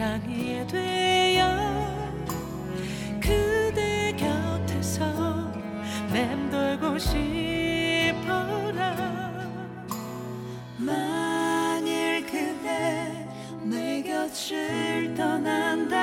사랑이 되어 그대 곁에서 맴돌고 싶어라. 만일 그대 내 곁을 떠난다.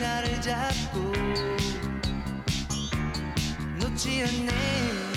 나를 잡고 놓지 않네.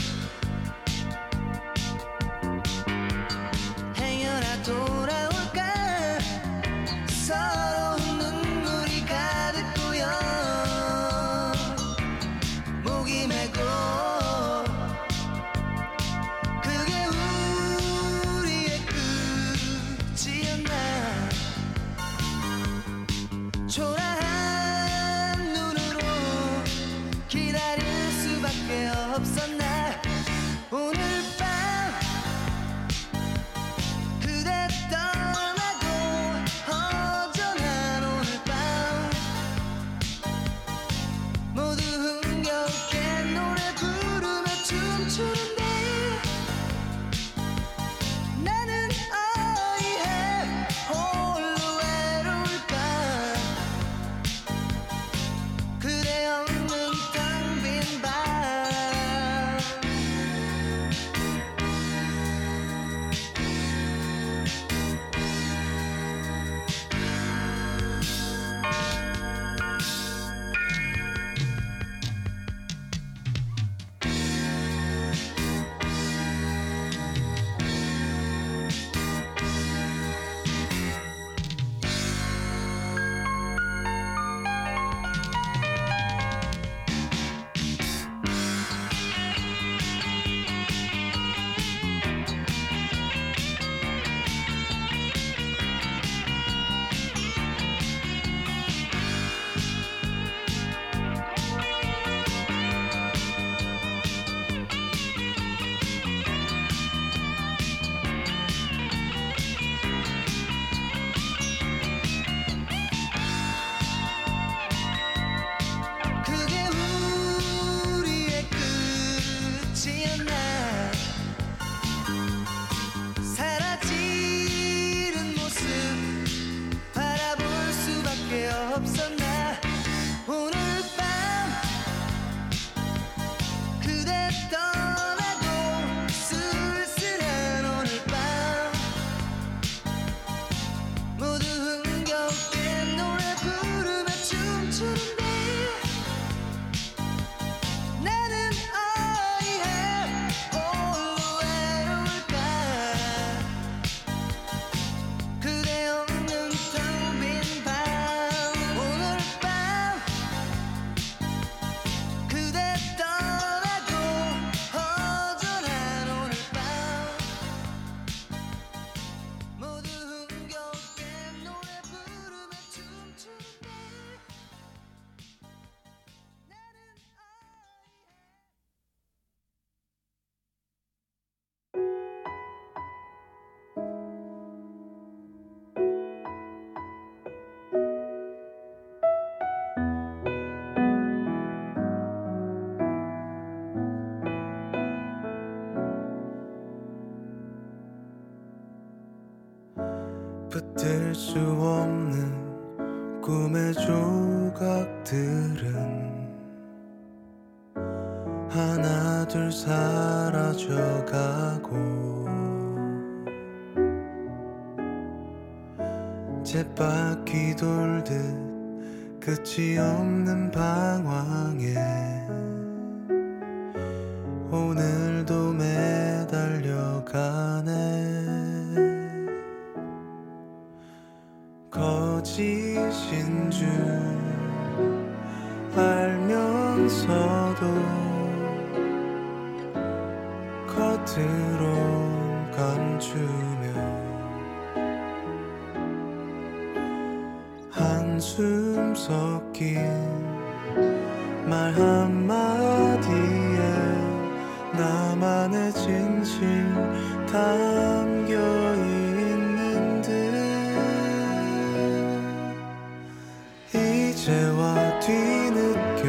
뒤늦게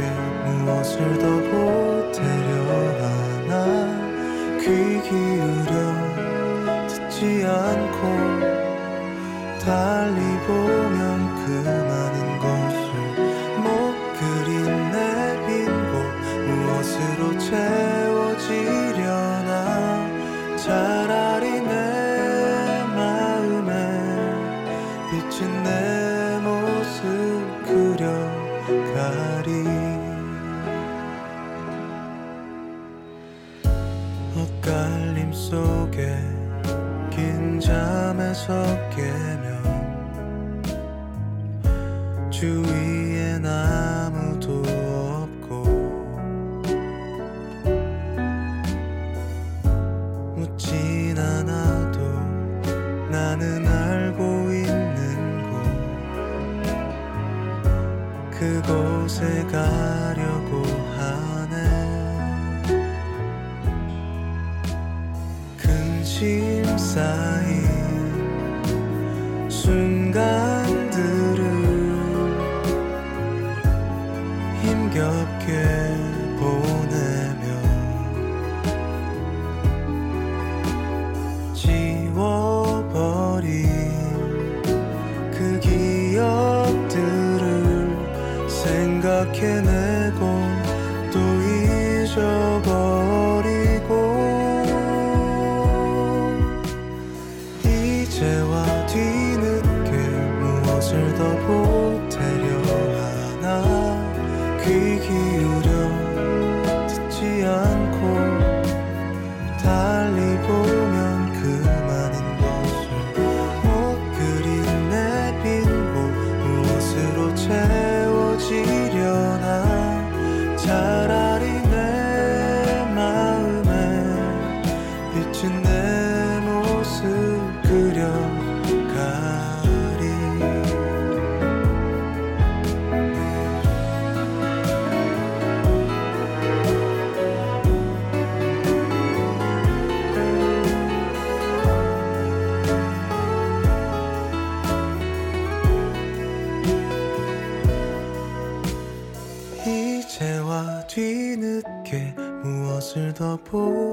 무엇을 더 보. 무엇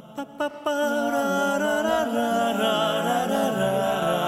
ba ba ba ba ra ra ra ra ra ra ra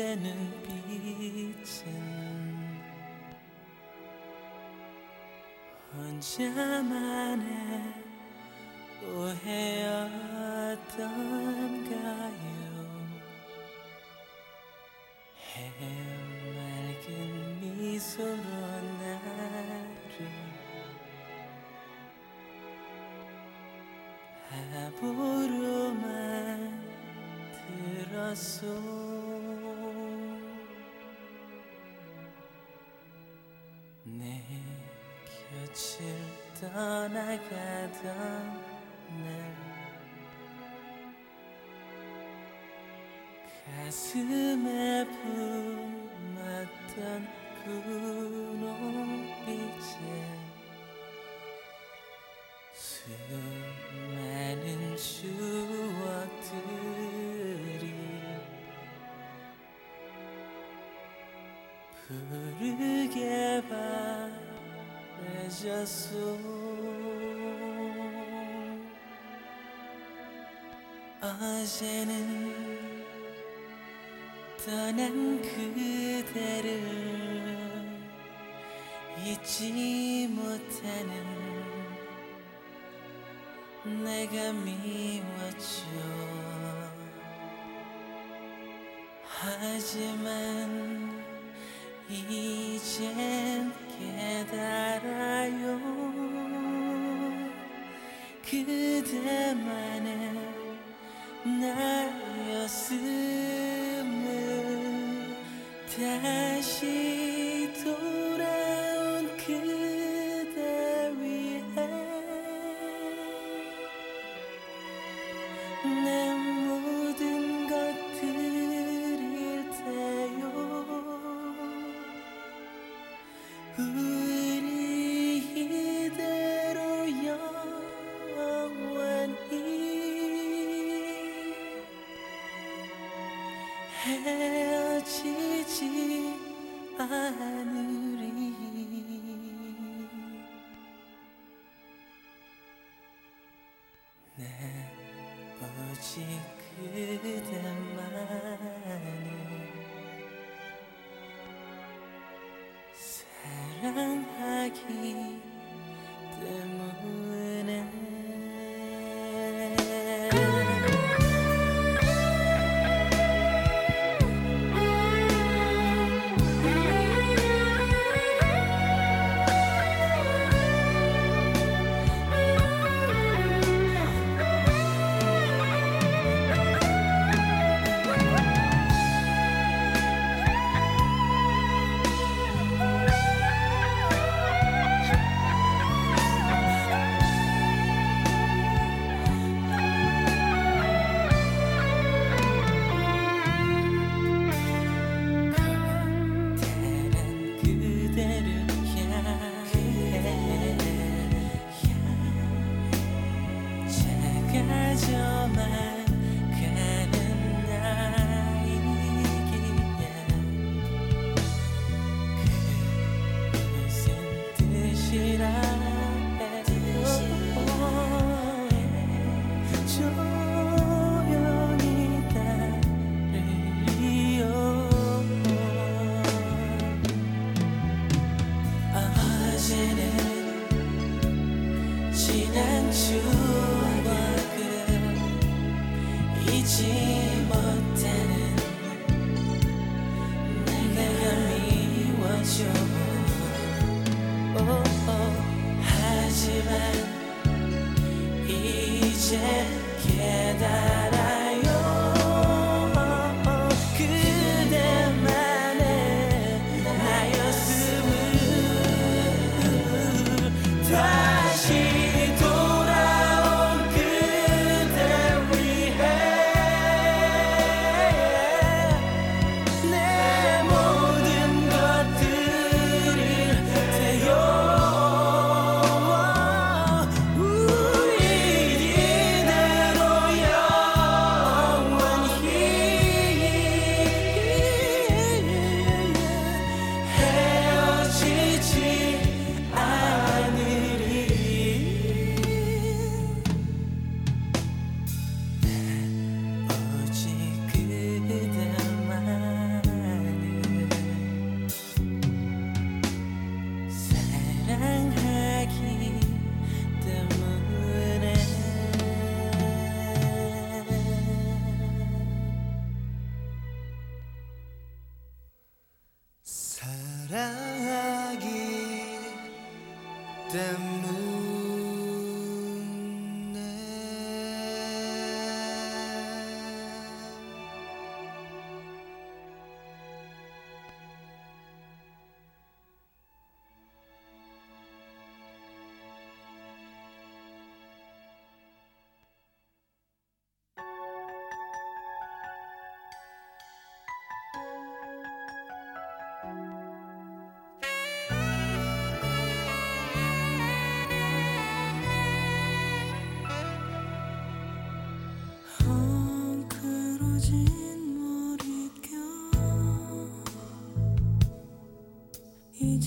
그대 눈빛은 혼자만의 오해였던 내 곁을 떠나가던 날 가슴에 품었던 그 눈빛에 어제는 떠난 그대를 잊지 못하는 내가 미웠죠 하지만 이제 그대만의 나였음을 다시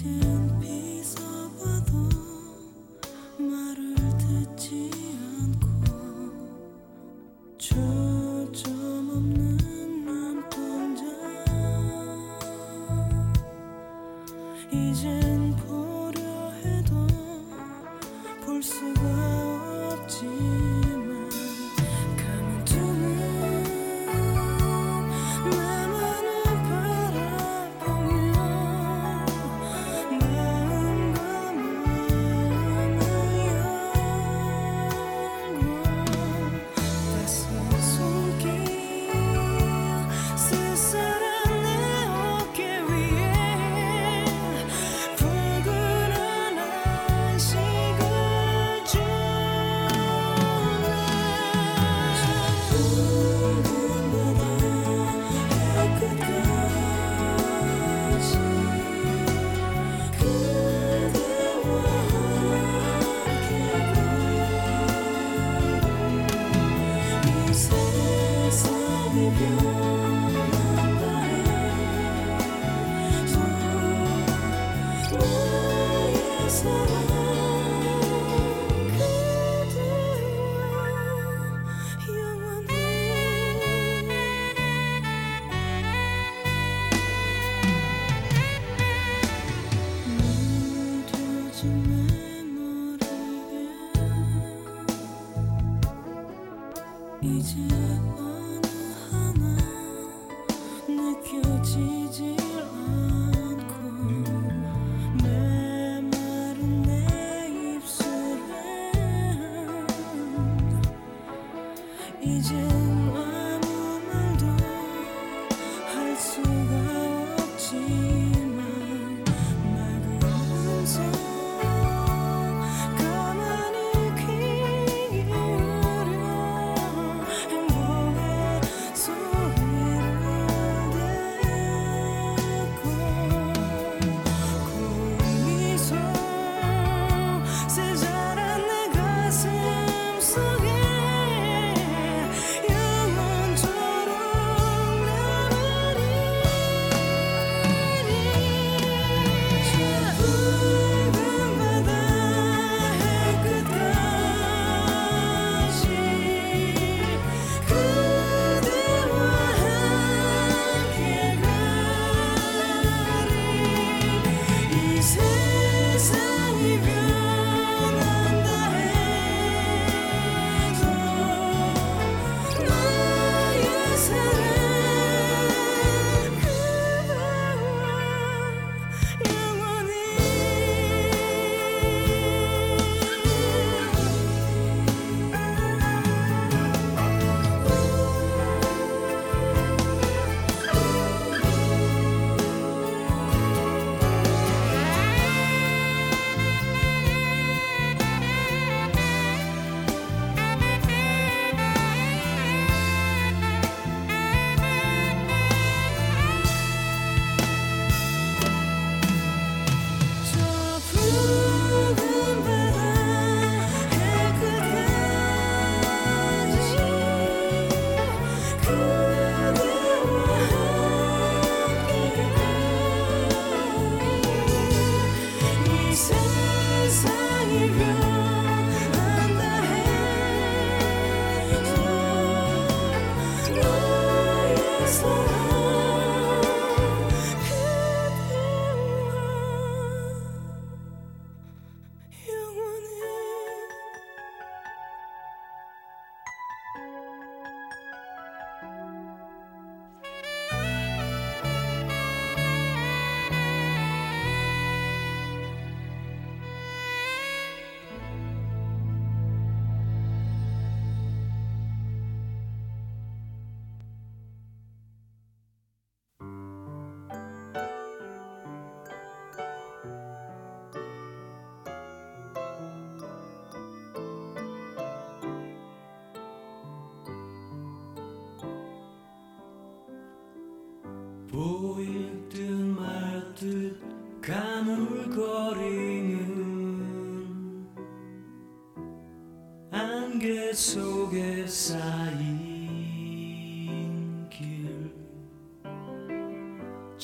이 나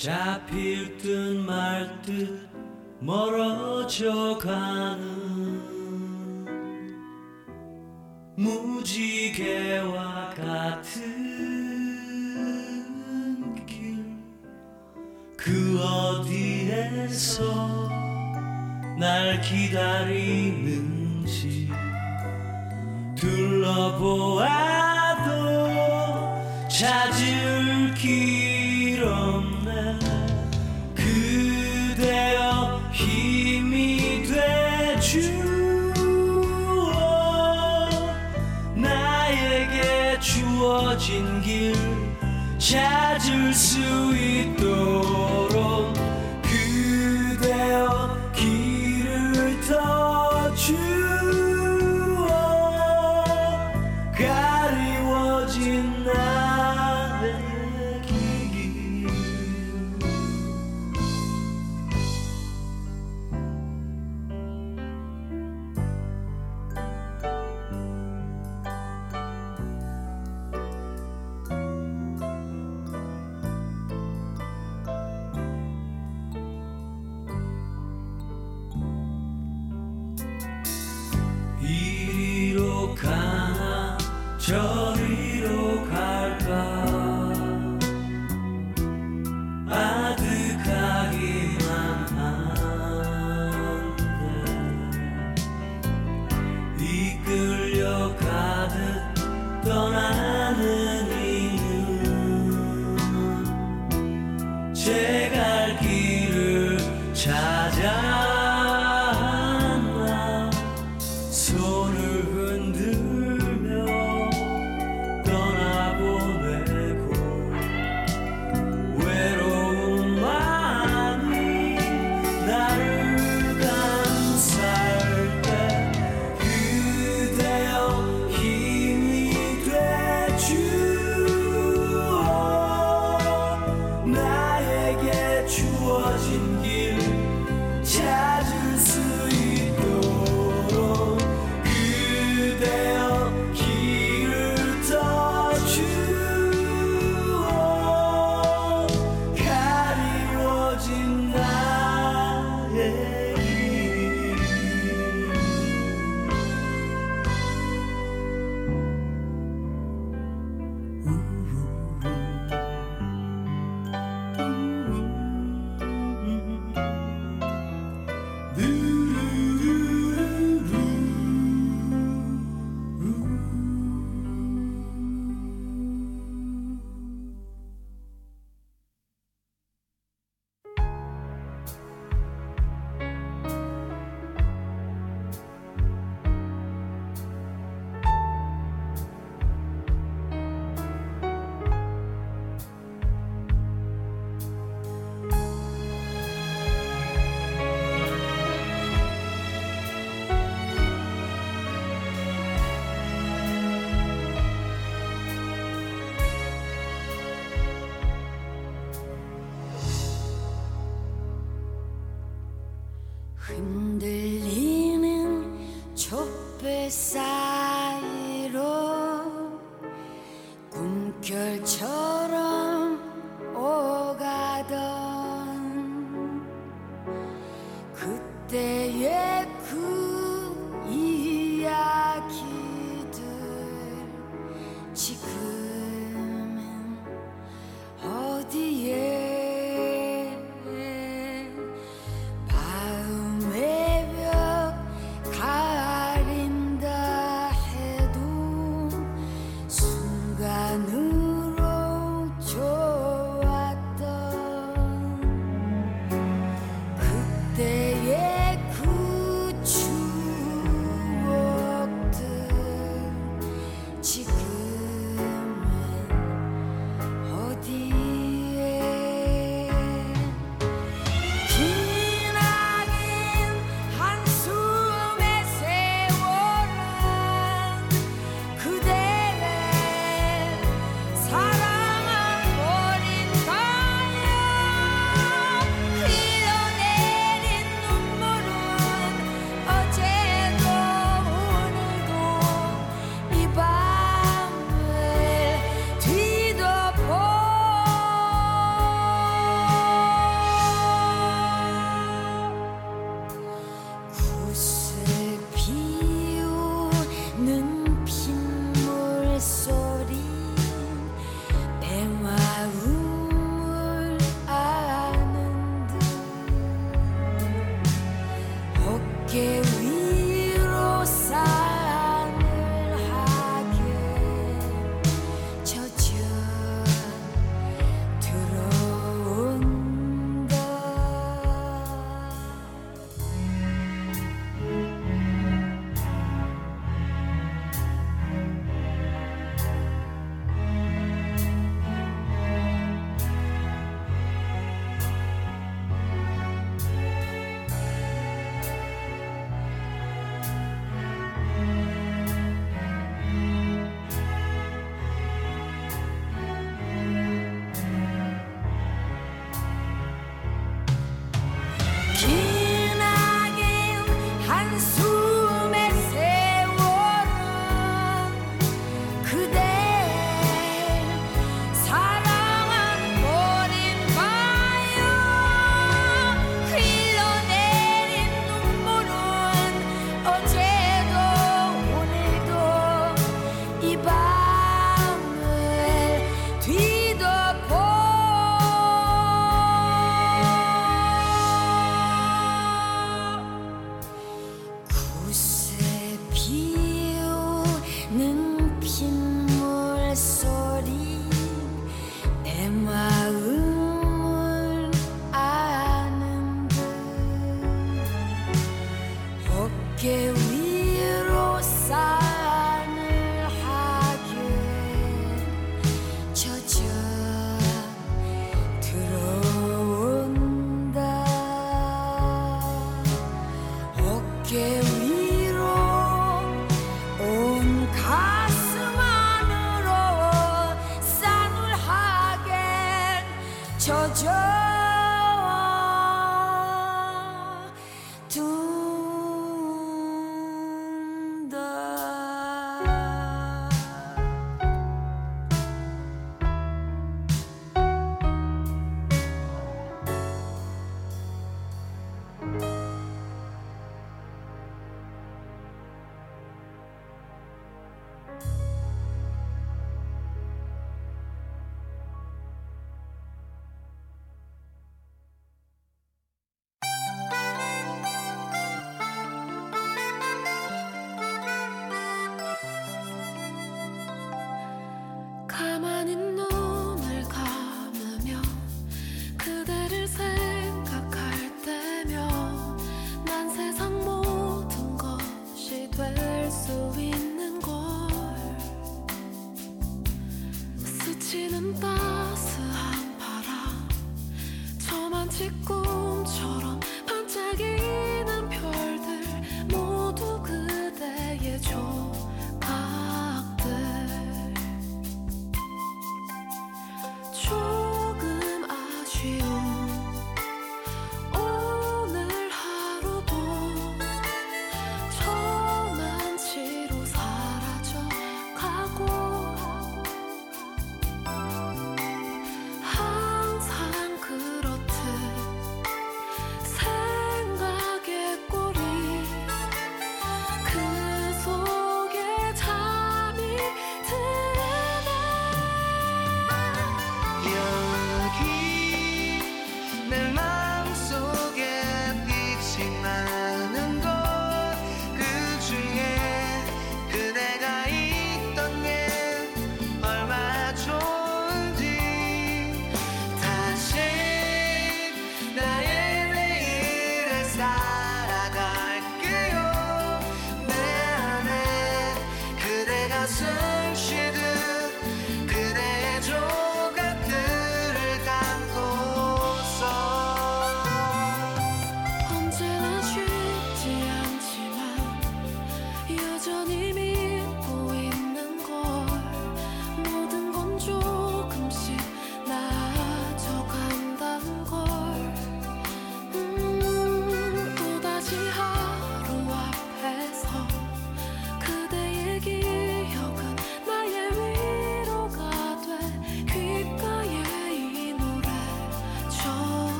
잡힐 듯 말 듯 멀어져 가는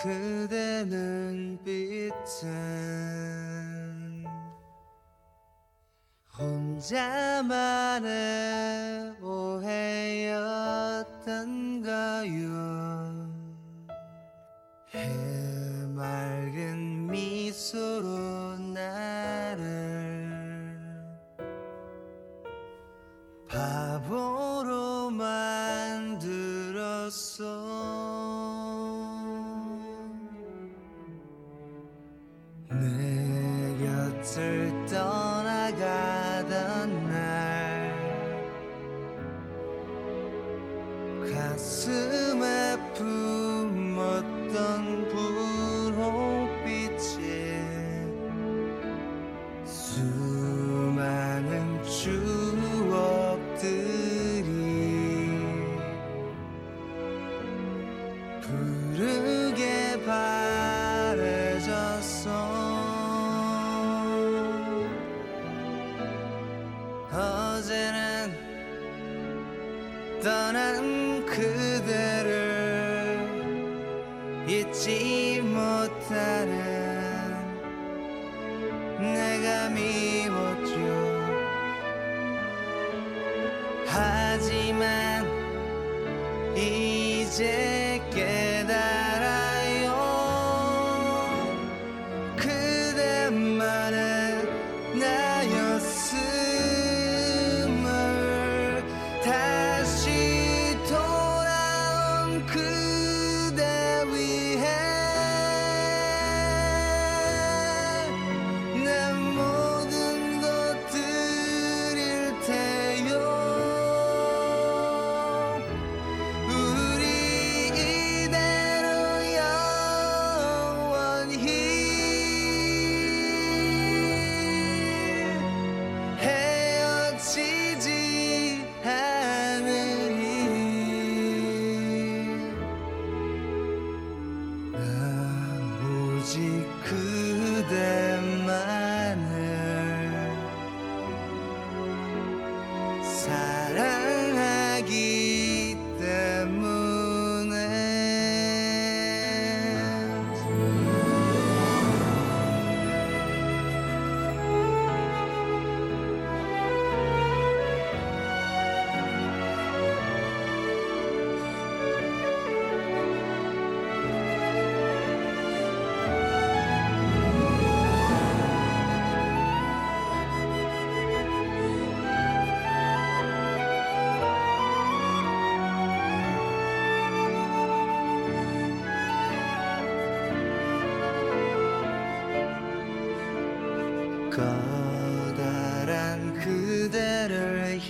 그대 눈빛엔 혼자만의 어제는 떠난 그대를 잊지 못하는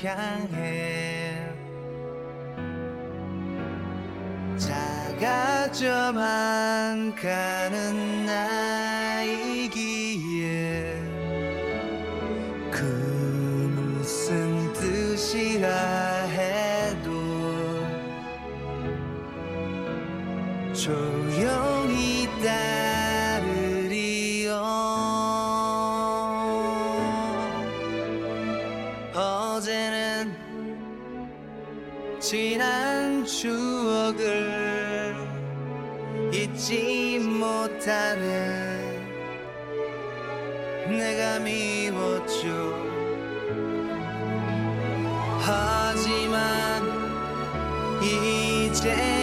향해 작아져만 가는 나이기에 그 무슨 뜻이라 해도 조용히 따 day.